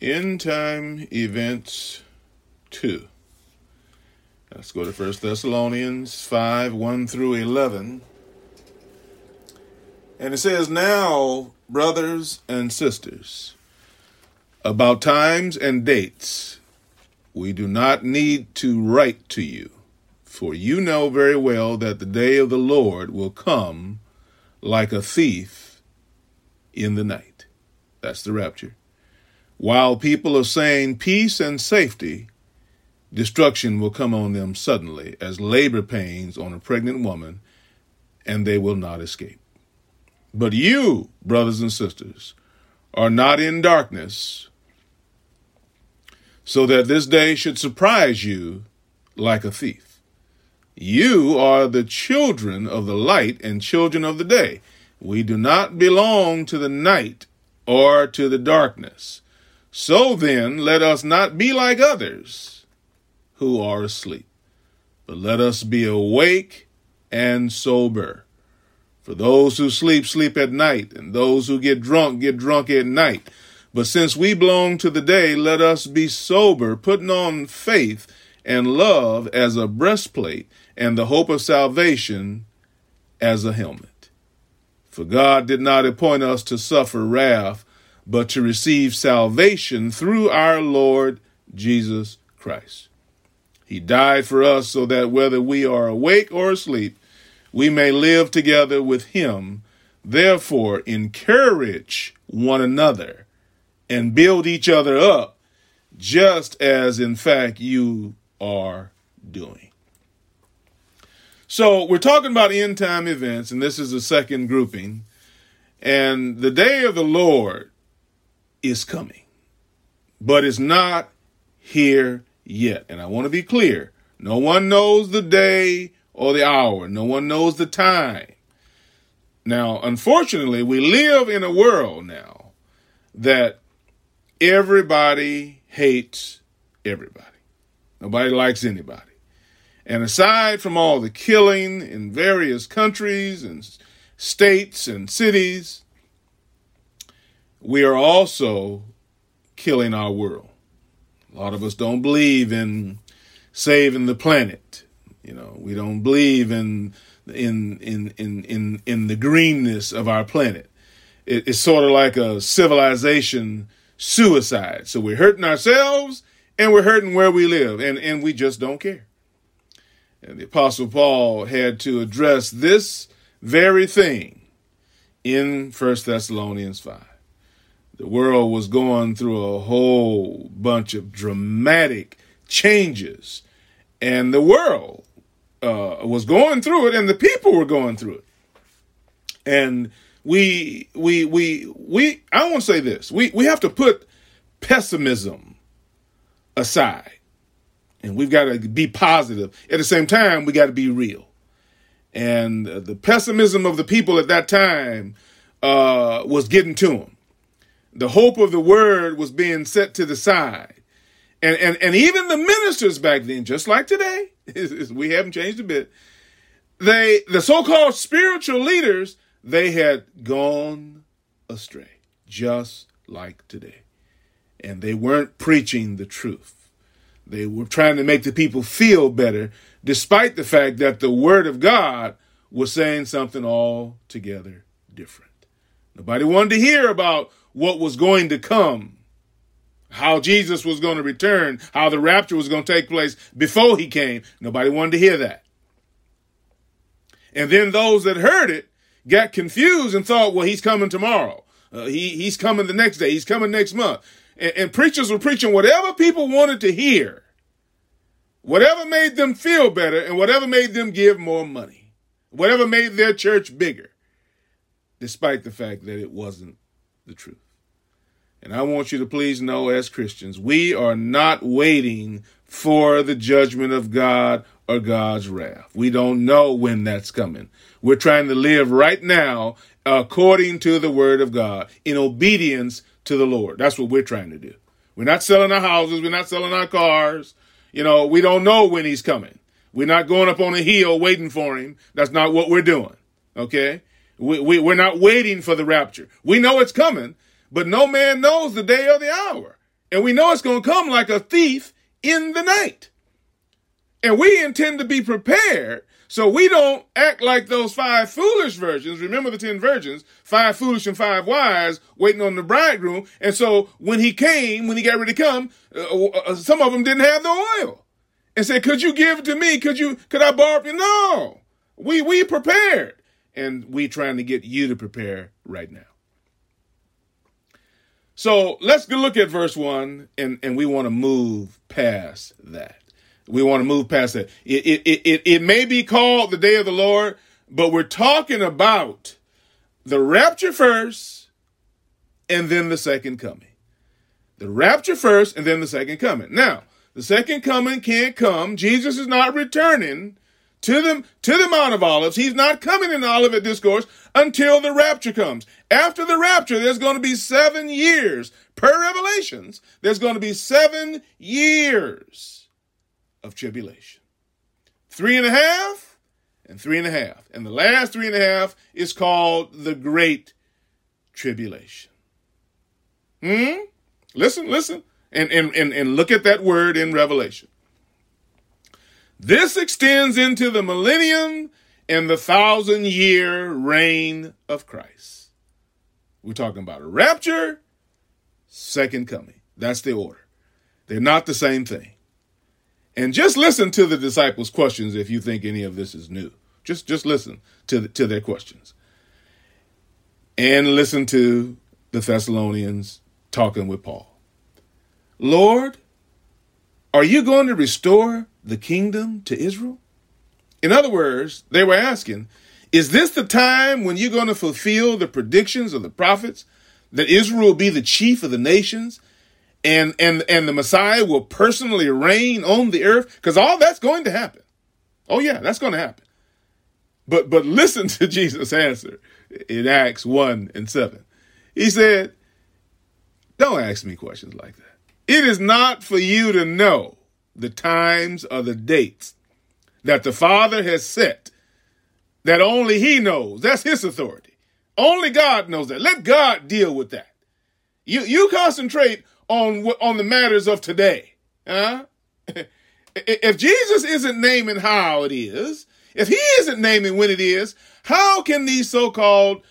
End time events 2. Let's go to 1 Thessalonians 5 1 through 11. And it says, Now, brothers and sisters, about times and dates, we do not need to write to you, for you know very well that the day of the Lord will come like a thief in the night. That's the rapture. While people are saying peace and safety, destruction will come on them suddenly as labor pains on a pregnant woman, and they will not escape. But you, brothers and sisters, are not in darkness, so that this day should surprise you like a thief. You are the children of the light and children of the day. We do not belong to the night or to the darkness. So then, let us not be like others who are asleep, but let us be awake and sober. For those who sleep, sleep at night, and those who get drunk, get drunk at night. But since we belong to the day, let us be sober, putting on faith and love as a breastplate, and the hope of salvation as a helmet. For God did not appoint us to suffer wrath, but to receive salvation through our Lord Jesus Christ. He died for us so that whether we are awake or asleep, we may live together with him. Therefore, encourage one another and build each other up, just as in fact you are doing. So, we're talking about end time events, and this is the second grouping. And the day of the Lord is coming, but it's not here yet. And I want to be clear no one knows the day or the hour. No one knows the time. Now, unfortunately, we live in a world now that everybody hates everybody. Nobody likes anybody. And aside from all the killing in various countries and states and cities, we are also killing our world. A lot of us don't believe in saving the planet. You know, we don't believe in in in in in in the greenness of our planet. It, it's sort of like a civilization suicide. So we're hurting ourselves and we're hurting where we live, and and we just don't care. And the Apostle Paul had to address this very thing in First Thessalonians five. The world was going through a whole bunch of dramatic changes, and the world uh, was going through it, and the people were going through it. And we, we, we, we. I won't say this: we we have to put pessimism aside, and we've got to be positive. At the same time, we got to be real. And uh, the pessimism of the people at that time uh, was getting to them. The hope of the word was being set to the side. And, and, and even the ministers back then, just like today, we haven't changed a bit. They, the so-called spiritual leaders, they had gone astray, just like today. And they weren't preaching the truth. They were trying to make the people feel better, despite the fact that the word of God was saying something altogether different. Nobody wanted to hear about what was going to come how Jesus was going to return, how the rapture was going to take place before he came. Nobody wanted to hear that. And then those that heard it got confused and thought, well, he's coming tomorrow. Uh, he, he's coming the next day. He's coming next month. And, and preachers were preaching whatever people wanted to hear, whatever made them feel better, and whatever made them give more money, whatever made their church bigger, despite the fact that it wasn't the truth. And I want you to please know, as Christians, we are not waiting for the judgment of God or God's wrath. We don't know when that's coming. We're trying to live right now according to the word of God, in obedience to the Lord. That's what we're trying to do. We're not selling our houses. We're not selling our cars. You know, we don't know when he's coming. We're not going up on a hill waiting for him. That's not what we're doing. Okay? We, we, we're not waiting for the rapture. We know it's coming, but no man knows the day or the hour. And we know it's going to come like a thief in the night. And we intend to be prepared so we don't act like those five foolish virgins. Remember the ten virgins, five foolish and five wise, waiting on the bridegroom. And so when he came, when he got ready to come, uh, uh, some of them didn't have the oil, and said, "Could you give it to me? Could you? Could I borrow you?" No, we we prepared, and we're trying to get you to prepare right now. So let's look at verse one, and and we want to move past that. We want to move past that. It, it, it, it may be called the day of the Lord, but we're talking about the rapture first and then the second coming. The rapture first and then the second coming. Now, the second coming can't come. Jesus is not returning to the, to the Mount of Olives. He's not coming in the Olivet Discourse until the rapture comes. After the rapture, there's going to be seven years. Per Revelations, there's going to be seven years of tribulation. Three and a half and three and a half. And the last three and a half is called the Great Tribulation. Hmm? Listen, listen, and, and, and, and look at that word in Revelation. This extends into the millennium and the thousand year reign of Christ. We're talking about a rapture, second coming. That's the order. They're not the same thing. And just listen to the disciples' questions if you think any of this is new. Just just listen to the, to their questions. And listen to the Thessalonians talking with Paul. Lord, are you going to restore the kingdom to Israel? In other words, they were asking, is this the time when you're going to fulfill the predictions of the prophets that Israel will be the chief of the nations and and and the Messiah will personally reign on the earth because all that's going to happen. Oh yeah, that's going to happen. But but listen to Jesus' answer in Acts 1 and 7. He said, Don't ask me questions like that. It is not for you to know the times or the dates that the Father has set that only He knows. That's His authority. Only God knows that. Let God deal with that. You you concentrate on on the matters of today. Huh? if Jesus isn't naming how it is, if he isn't naming when it is, how can these so-called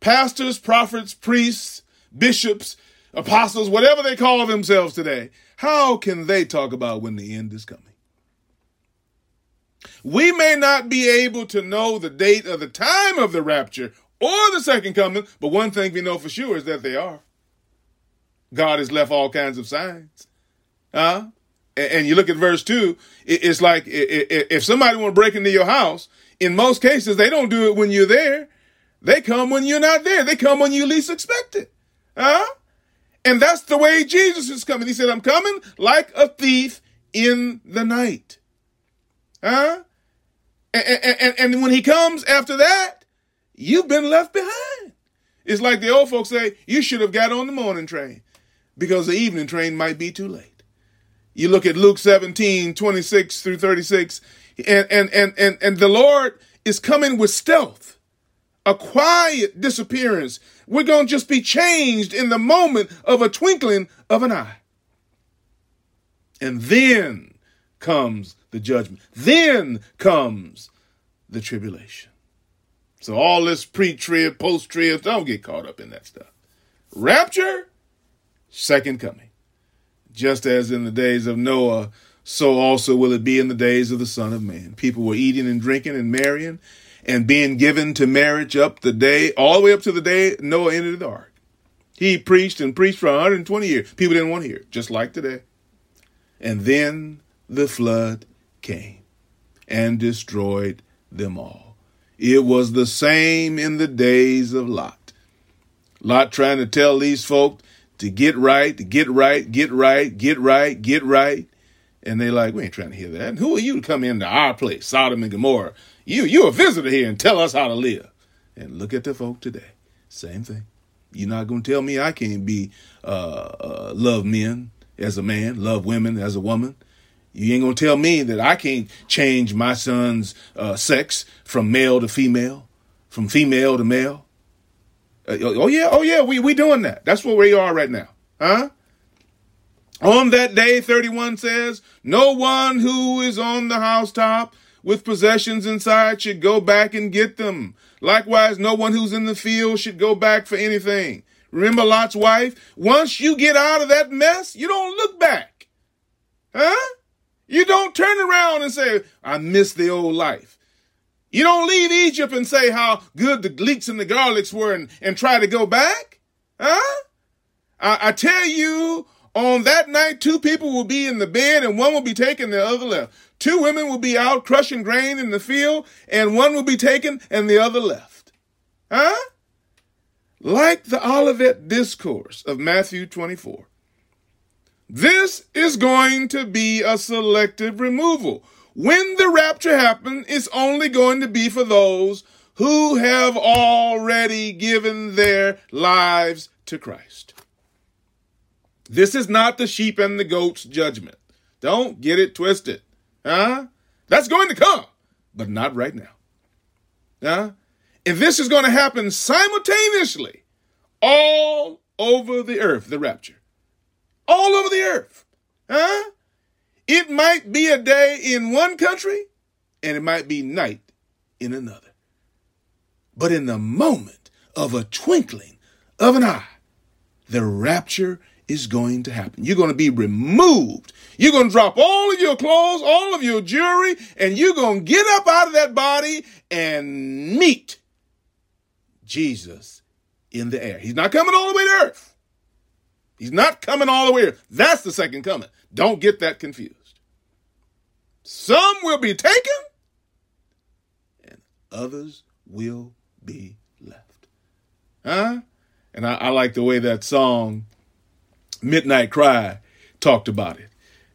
pastors, prophets, priests, bishops, apostles, whatever they call themselves today, how can they talk about when the end is coming? We may not be able to know the date or the time of the rapture or the second coming, but one thing we know for sure is that they are. God has left all kinds of signs. Huh? And you look at verse two, it's like if somebody want to break into your house, in most cases, they don't do it when you're there. They come when you're not there. They come when you least expect it. Huh? And that's the way Jesus is coming. He said, I'm coming like a thief in the night. Huh? And, and, and when he comes after that, you've been left behind. It's like the old folks say, you should have got on the morning train because the evening train might be too late. You look at Luke 17, 26 through 36, and, and, and, and, and the Lord is coming with stealth, a quiet disappearance. We're going to just be changed in the moment of a twinkling of an eye. And then comes the judgment. Then comes the tribulation. So all this pre-trib, post-trib, don't get caught up in that stuff. Rapture, second coming. Just as in the days of Noah, so also will it be in the days of the Son of Man. People were eating and drinking and marrying and being given to marriage up the day, all the way up to the day Noah entered the ark. He preached and preached for 120 years. People didn't want to hear just like today. And then the flood came and destroyed them all. It was the same in the days of Lot. Lot trying to tell these folk to get right, to get right, get right, get right, get right. And they like, we ain't trying to hear that. And who are you to come into our place, Sodom and Gomorrah? You you a visitor here and tell us how to live. And look at the folk today. Same thing. You're not gonna tell me I can't be uh, uh, love men as a man, love women as a woman. You ain't gonna tell me that I can't change my son's uh, sex from male to female, from female to male. Uh, oh yeah, oh yeah, we we doing that. That's where we are right now, huh? On that day, 31 says, no one who is on the housetop with possessions inside should go back and get them. Likewise, no one who's in the field should go back for anything. Remember Lot's wife? Once you get out of that mess, you don't look back. Huh? You don't turn around and say, I miss the old life. You don't leave Egypt and say how good the leeks and the garlics were and, and try to go back. Huh? I, I tell you, on that night, two people will be in the bed and one will be taken, the other left. Two women will be out crushing grain in the field and one will be taken and the other left. Huh? Like the Olivet discourse of Matthew 24. This is going to be a selective removal. When the rapture happens, it's only going to be for those who have already given their lives to Christ. This is not the sheep and the goats judgment. Don't get it twisted. Huh? That's going to come, but not right now. Huh? And this is going to happen simultaneously all over the earth, the rapture. All over the earth. Huh? It might be a day in one country and it might be night in another. But in the moment of a twinkling of an eye, the rapture is going to happen. You're going to be removed. You're going to drop all of your clothes, all of your jewelry, and you're going to get up out of that body and meet Jesus in the air. He's not coming all the way to earth. He's not coming all the way. Earth. That's the second coming. Don't get that confused. Some will be taken and others will be left. Huh? And I, I like the way that song Midnight Cry talked about it.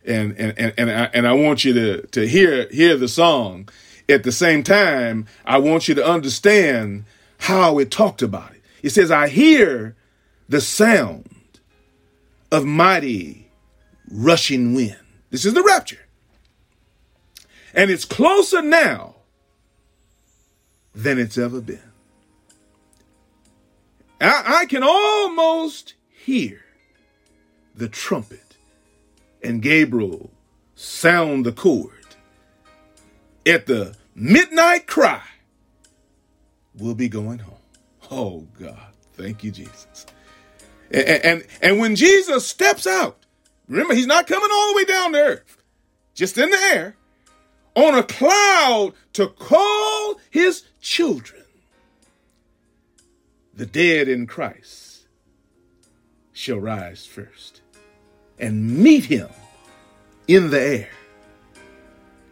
And and and and I, and I want you to to hear hear the song. At the same time, I want you to understand how it talked about it. It says, "I hear the sound of mighty rushing wind." This is the rapture. And it's closer now than it's ever been. I, I can almost hear the trumpet and Gabriel sound the chord. At the midnight cry, we'll be going home. Oh God, thank you, Jesus. And, and, and when Jesus steps out, remember, he's not coming all the way down to earth, just in the air, on a cloud to call his children. The dead in Christ shall rise first and meet him in the air.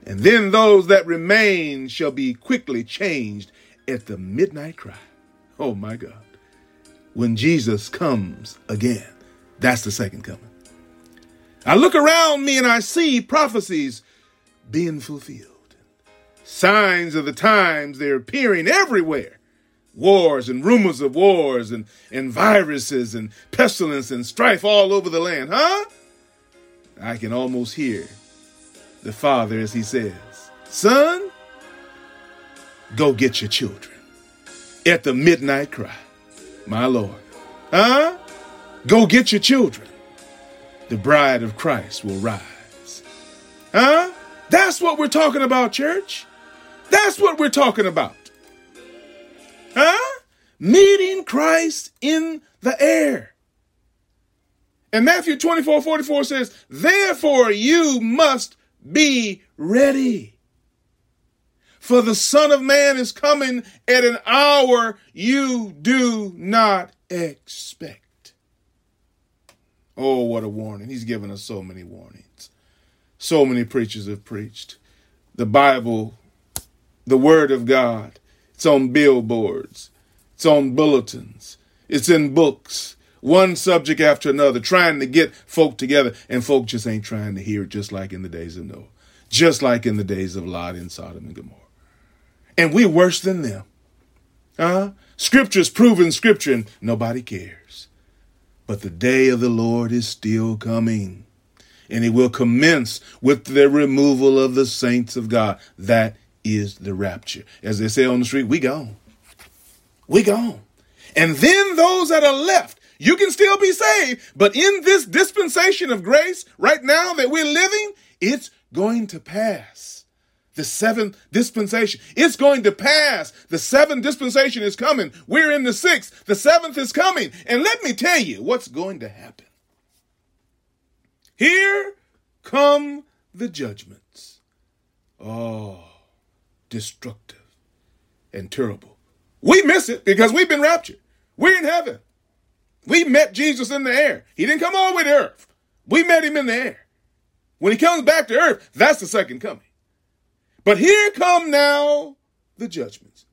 And then those that remain shall be quickly changed at the midnight cry. Oh my God. When Jesus comes again, that's the second coming. I look around me and I see prophecies being fulfilled. Signs of the times, they're appearing everywhere. Wars and rumors of wars and, and viruses and pestilence and strife all over the land, huh? I can almost hear the father as he says, Son, go get your children at the midnight cry. My Lord. Huh? Go get your children. The bride of Christ will rise. Huh? That's what we're talking about, church. That's what we're talking about. Huh? Meeting Christ in the air. And Matthew 24 44 says, Therefore you must be ready. For the Son of Man is coming at an hour you do not expect. Oh, what a warning. He's given us so many warnings. So many preachers have preached. The Bible, the Word of God, it's on billboards, it's on bulletins, it's in books, one subject after another, trying to get folk together, and folk just ain't trying to hear it, just like in the days of Noah, just like in the days of Lot in Sodom and Gomorrah. And we're worse than them. Uh-huh. Scripture's proven scripture, and nobody cares. But the day of the Lord is still coming, and it will commence with the removal of the saints of God. That is the rapture. As they say on the street, we gone. We gone. And then those that are left You can still be saved, but in this dispensation of grace right now that we're living, it's going to pass. The seventh dispensation. It's going to pass. The seventh dispensation is coming. We're in the sixth. The seventh is coming. And let me tell you what's going to happen. Here come the judgments. Oh, destructive and terrible. We miss it because we've been raptured. We're in heaven. We met Jesus in the air. He didn't come all the way to earth. We met him in the air. When he comes back to earth, that's the second coming. But here come now the judgments.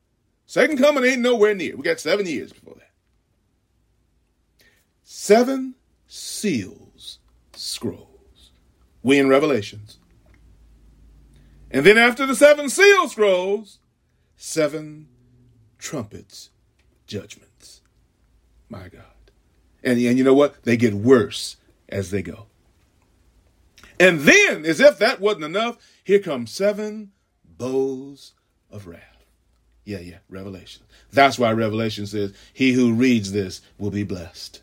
Second coming ain't nowhere near. We got seven years before that. Seven seals, scrolls. We in Revelations. And then after the seven seal scrolls, seven trumpets, judgments. My God. And, and you know what? They get worse as they go. And then, as if that wasn't enough, here come seven bowls of wrath. Yeah, yeah, Revelation. That's why Revelation says, He who reads this will be blessed.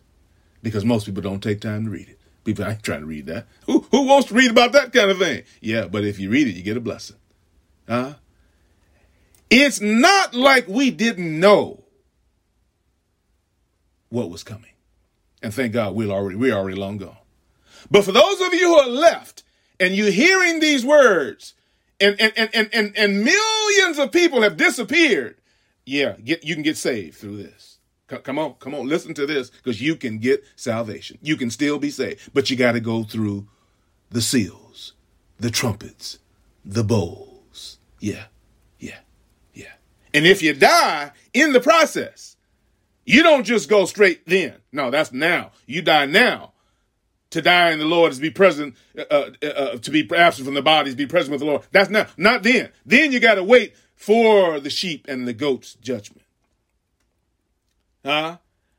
Because most people don't take time to read it. People, ain't trying to read that. Who, who wants to read about that kind of thing? Yeah, but if you read it, you get a blessing. Huh? It's not like we didn't know what was coming. And thank God we're already, we're already long gone. But for those of you who are left and you're hearing these words and, and, and, and, and, millions of people have disappeared, yeah, get, you can get saved through this. Come on, come on, listen to this because you can get salvation. You can still be saved, but you got to go through the seals, the trumpets, the bowls. Yeah, yeah, yeah. And if you die in the process, you don't just go straight then. No, that's now. You die now to die in the Lord is be present, uh, uh, uh, to be absent from the body be present with the Lord. That's not, not then. Then you got to wait for the sheep and the goats judgment. Huh?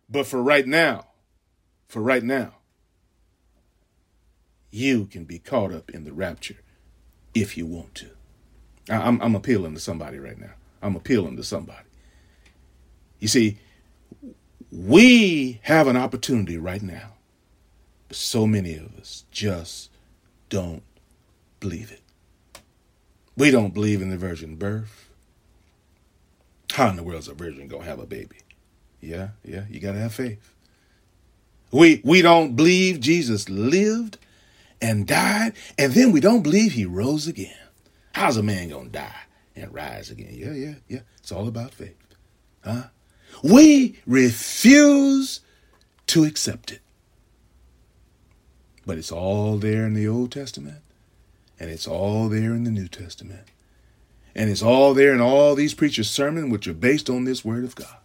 But for right now, for right now, you can be caught up in the rapture if you want to. I'm, I'm appealing to somebody right now. I'm appealing to somebody. You see, we have an opportunity right now but so many of us just don't believe it. We don't believe in the virgin birth. How in the world is a virgin gonna have a baby? Yeah, yeah, you gotta have faith. We we don't believe Jesus lived and died, and then we don't believe he rose again. How's a man gonna die and rise again? Yeah, yeah, yeah. It's all about faith. Huh? We refuse to accept it. But it's all there in the Old Testament, and it's all there in the New Testament. And it's all there in all these preachers' sermons, which are based on this word of God.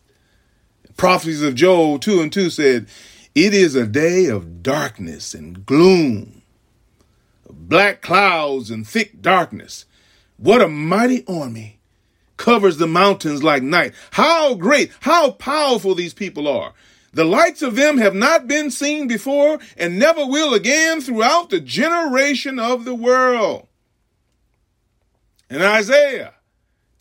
Prophecies of Joel 2 and 2 said, It is a day of darkness and gloom, of black clouds and thick darkness. What a mighty army covers the mountains like night. How great, how powerful these people are. The lights of them have not been seen before and never will again throughout the generation of the world. In Isaiah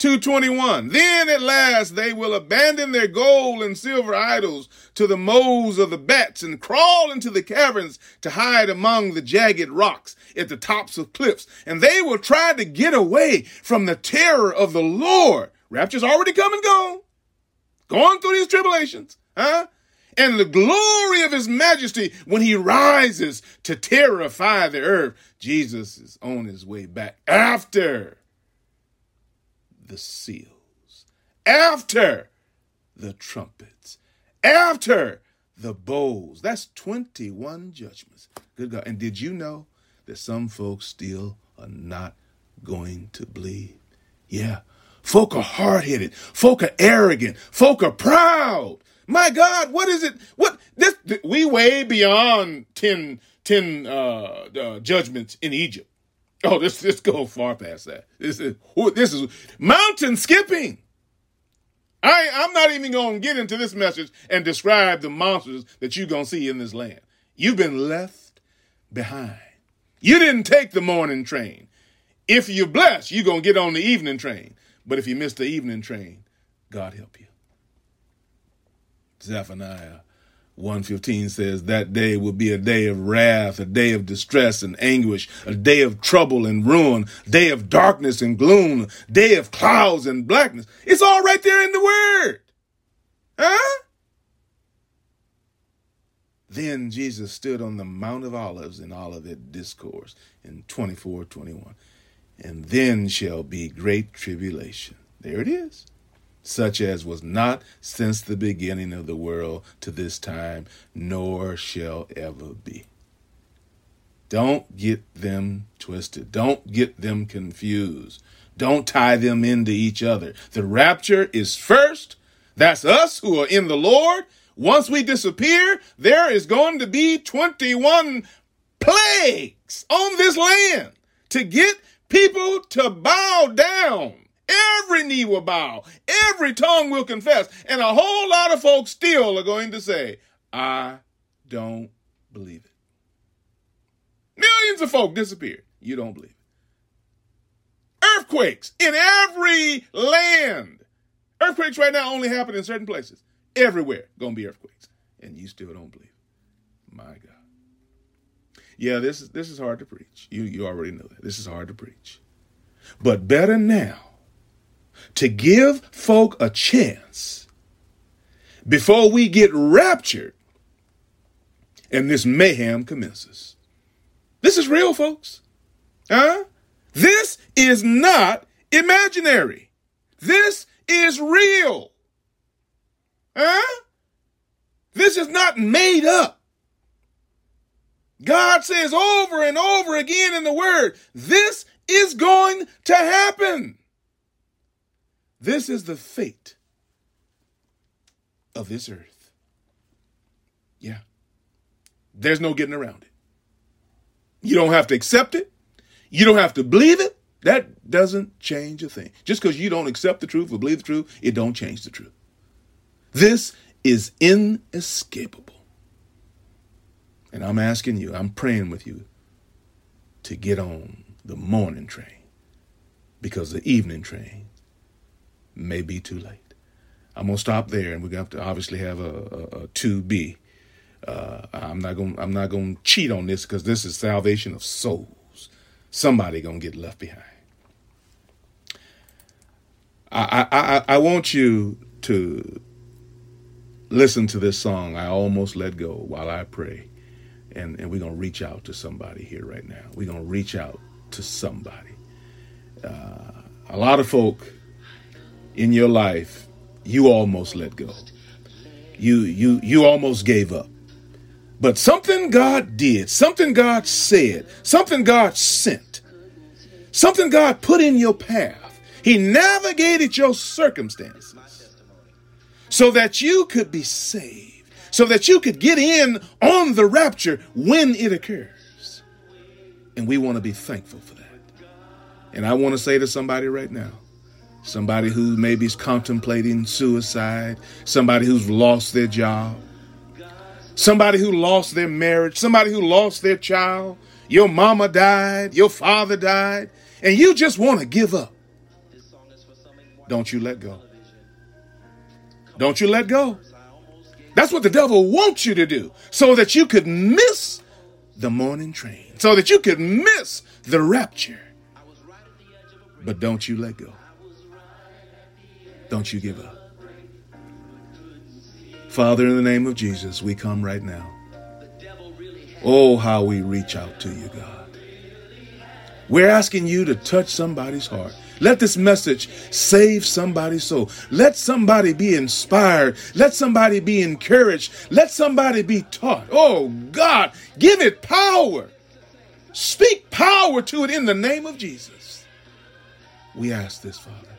221, then at last they will abandon their gold and silver idols to the moles of the bats and crawl into the caverns to hide among the jagged rocks at the tops of cliffs. And they will try to get away from the terror of the Lord. Rapture's already come and gone. Going through these tribulations. Huh? and the glory of his majesty when he rises to terrify the earth. Jesus is on his way back after the seals, after the trumpets, after the bowls. That's 21 judgments. Good God. And did you know that some folks still are not going to believe? Yeah. Folk are hard headed. Folk are arrogant. Folk are proud. My God, what is it? What this? We way beyond 10, 10 uh, uh, judgments in Egypt. Oh, this this goes far past that. This is this is mountain skipping. I I'm not even going to get into this message and describe the monsters that you're going to see in this land. You've been left behind. You didn't take the morning train. If you're blessed, you're going to get on the evening train. But if you miss the evening train, God help you. Zephaniah 115 says that day will be a day of wrath, a day of distress and anguish, a day of trouble and ruin, day of darkness and gloom, day of clouds and blackness. It's all right there in the word. Huh? Then Jesus stood on the Mount of Olives in Olivet Discourse in 24 21. And then shall be great tribulation. There it is such as was not since the beginning of the world to this time, nor shall ever be. Don't get them twisted. Don't get them confused. Don't tie them into each other. The rapture is first. That's us who are in the Lord. Once we disappear, there is going to be 21 plagues on this land to get people to bow down Every knee will bow, every tongue will confess, and a whole lot of folks still are going to say, I don't believe it. Millions of folk disappeared. You don't believe it. Earthquakes in every land. Earthquakes right now only happen in certain places. Everywhere gonna be earthquakes. And you still don't believe. My God. Yeah, this is this is hard to preach. You you already know that. This is hard to preach. But better now to give folk a chance before we get raptured and this mayhem commences. This is real, folks. Huh? This is not imaginary. This is real. Huh? This is not made up. God says over and over again in the word, this is going to happen. This is the fate of this earth. Yeah. There's no getting around it. You don't have to accept it. You don't have to believe it. That doesn't change a thing. Just because you don't accept the truth or believe the truth, it don't change the truth. This is inescapable. And I'm asking you, I'm praying with you to get on the morning train because the evening train may be too late. I'm gonna stop there, and we're gonna have to obviously have a, two B. Uh, I'm not gonna I'm not gonna cheat on this because this is salvation of souls. Somebody gonna get left behind. I I I, I want you to listen to this song. I almost let go while I pray, and and we're gonna reach out to somebody here right now. We're gonna reach out to somebody. Uh, a lot of folk in your life you almost let go. You you you almost gave up. But something God did, something God said, something God sent, something God put in your path. He navigated your circumstances so that you could be saved, so that you could get in on the rapture when it occurs. And we want to be thankful for that. And I want to say to somebody right now somebody who maybe is contemplating suicide, somebody who's lost their job, somebody who lost their marriage, somebody who lost their child, your mama died, your father died, and you just want to give up. Don't you let go. Don't you let go. That's what the devil wants you to do so that you could miss the morning train, so that you could miss the rapture. But don't you let go. Don't you give up. Father, in the name of Jesus, we come right now. Oh, how we reach out to you, God. We're asking you to touch somebody's heart. Let this message save somebody's soul. Let somebody be inspired. Let somebody be encouraged. Let somebody be taught. Oh, God, give it power. Speak power to it in the name of Jesus. We ask this, Father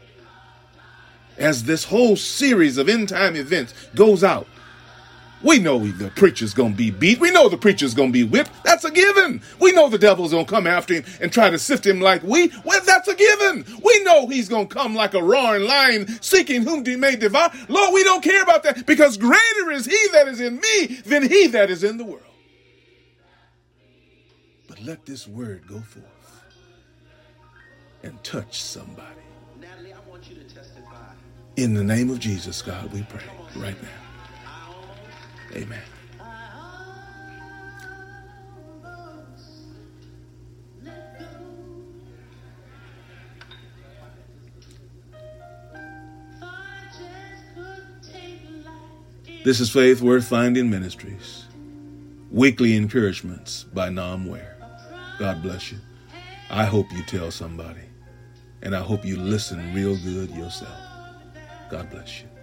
as this whole series of end time events goes out. We know the preacher's gonna be beat. We know the preacher's gonna be whipped. That's a given. We know the devil's gonna come after him and try to sift him like wheat. Well, that's a given. We know he's gonna come like a roaring lion, seeking whom he may devour. Lord, we don't care about that because greater is he that is in me than he that is in the world. But let this word go forth and touch somebody. In the name of Jesus, God, we pray right now. Amen. This is Faith Worth Finding Ministries. Weekly encouragements by Nam Ware. God bless you. I hope you tell somebody. And I hope you listen real good yourself. God bless you.